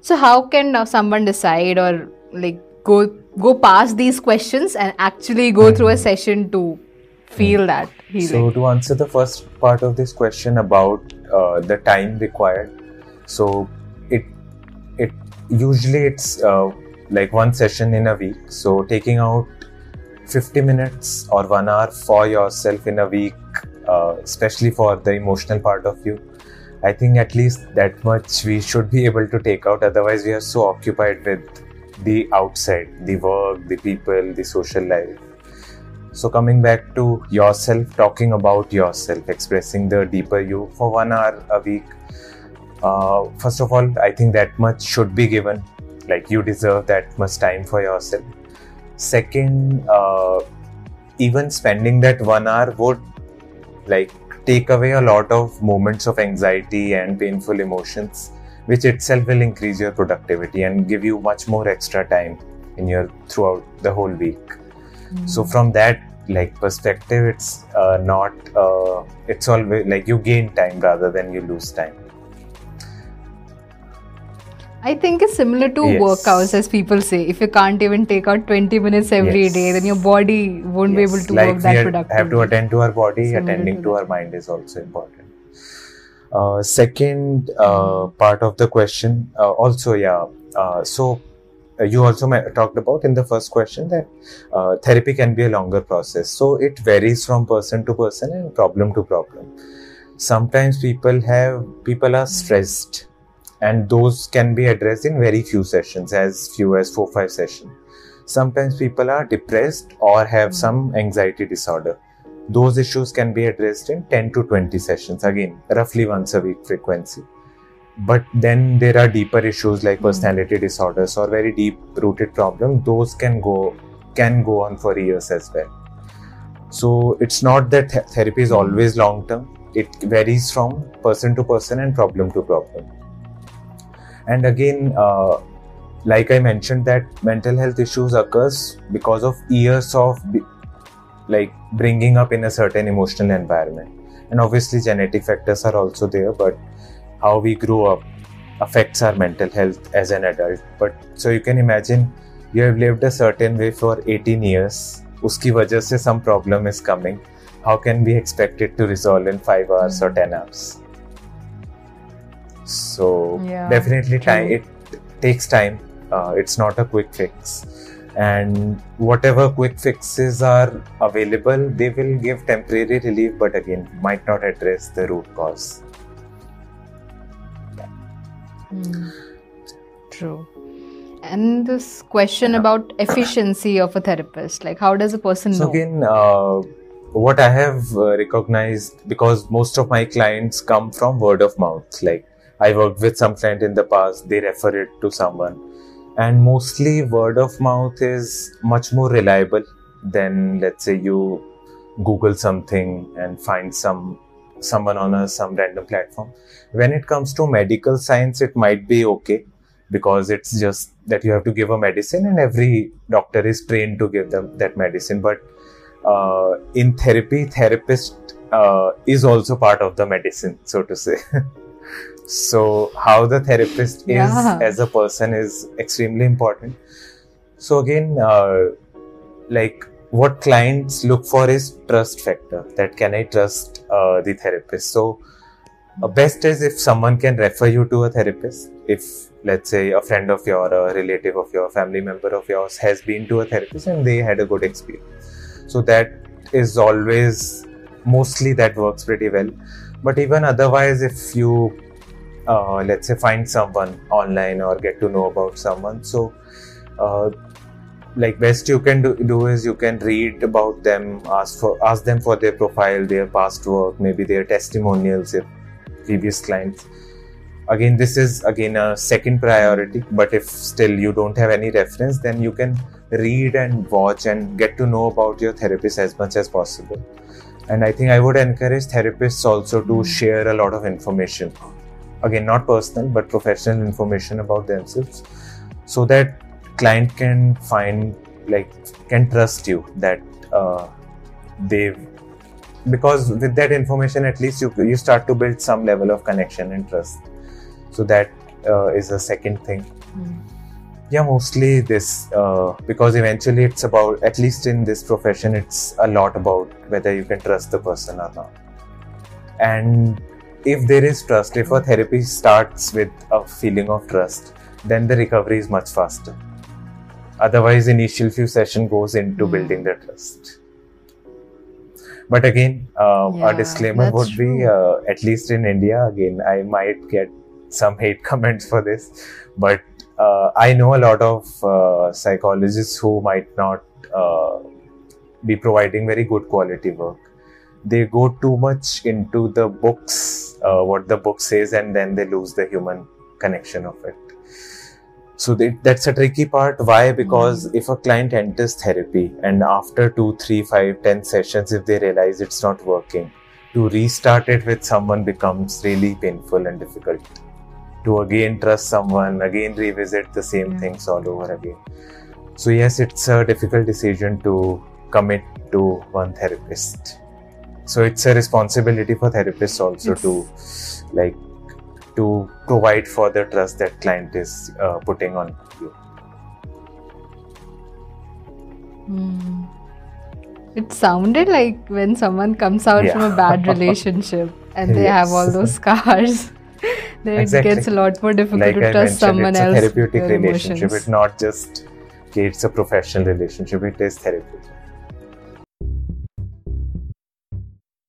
So how can now someone decide or like go go past these questions and actually go through a Mm-hmm. session to feel that healing? So to answer the first part of this question about uh, the time required, so it it usually it's uh, like one session in a week. So taking out 50 minutes or one hour for yourself in a week, uh, especially for the emotional part of you. I think at least that much we should be able to take out. Otherwise, we are so occupied with the outside, the work, the people, the social life. So, coming back to yourself, talking about yourself, expressing the deeper you for one hour a week. Uh, first of all, I think that much should be given. Like, you deserve that much time for yourself. Second, uh, even spending that one hour would like take away a lot of moments of anxiety and painful emotions, which itself will increase your productivity and give you much more extra time in your throughout the whole week. So from that like perspective it's uh, not uh, it's always like you gain time rather than you lose time I think it's similar to Yes. workouts, as people say. If you can't even take out 20 minutes every Yes. day, then your body won't be able to like work that productively. have to attend to our body Similar attending to to our mind is also important uh, second uh, part of the question uh, also yeah uh, so uh, you also ma- talked about in the first question that uh, therapy can be a longer process so it varies from person to person and problem to problem sometimes people have people are stressed and those can be addressed in very few sessions as few as 4 5 sessions. Sometimes people are depressed or have hmm. some anxiety disorder. Those issues can be addressed in 10 to 20 sessions again roughly once a week frequency. But then there are deeper issues like hmm. personality disorders or very deep rooted problems those can go can go on for years as well. So it's not that th- therapy is hmm. always long term. It varies from person to person and problem to problem and again uh, like i mentioned that mental health issues occurs because of years of like bringing up in a certain emotional environment. And obviously genetic factors are also there but how we grow up affects our mental health as an adult. But so you can imagine you have lived a certain way for 18 years. Uski wajah se some problem is coming. How can we expect it to resolve in 5 hours or 10 hours so Yeah, definitely time true. it takes time uh, it's not a quick fix and whatever quick fixes are available they will give temporary relief but again might not address the root cause Mm. True. And this question Yeah. about efficiency of a therapist, like how does a person so know? again uh, what i have uh, recognized because most of my clients come from word of mouth like i worked with some client in the past. They refer it to someone. And mostly word of mouth is much more reliable than let's say you google something and find some someone on a some random platform. When it comes to medical science it might be okay because it's just that you have to give a medicine and every doctor is trained to give them that medicine. But uh, in therapy therapist uh, is also part of the medicine so to say so how the therapist is Yeah. as a person is extremely important. So again uh, like what clients look for is trust factor that can i trust uh, the therapist. So uh, best is if someone can refer you to a therapist. If let's say a friend of your a relative of your family member of yours has been to a therapist and they had a good experience. So that is always mostly that works pretty well. But even otherwise if you uh, let's say find someone online or get to know about someone. So uh, like best you can do, do is you can read about them ask for ask them for their profile their past work maybe their testimonials if previous clients. Again this is again a second priority but if still you don't have any reference then you can read and watch and get to know about your therapist as much as possible. And i think i would encourage therapists also to share a lot of information again not personal but professional information about themselves so that client can find like can trust you that uh, they because with that information at least you you start to build some level of connection and trust so that uh, is a second thing. Mm. Yeah, mostly this uh, because eventually it's about at least in this profession it's a lot about whether you can trust the person or not. And if there is trust, if a therapy starts with a feeling of trust, then the recovery is much faster. Otherwise, initial few session goes into Mm. building the trust. But again, uh, Yeah, a disclaimer would be uh, at least in India. Again, I might get some hate comments for this, but uh, I know a lot of uh, psychologists who might not uh, be providing very good quality work. They go too much into the books, uh, what the book says, and then they lose the human connection of it. So they, that's a tricky part. Why? Because if a client enters therapy and after two, three, five, ten sessions, if they realize it's not working, to restart it with someone becomes really painful and difficult. To again trust someone, again revisit the same things all over again. So yes, it's a difficult decision to commit to one therapist. So it's a responsibility for therapists also It's- to like to provide for the trust that client is uh, putting on you. Mm. It sounded like when someone comes out Yeah. from a bad relationship and they have all those scars, then Exactly. it gets a lot more difficult Like to I trust someone it's a else. with therapeutic relationship. emotions. It's not just it's a professional relationship. It is therapeutic.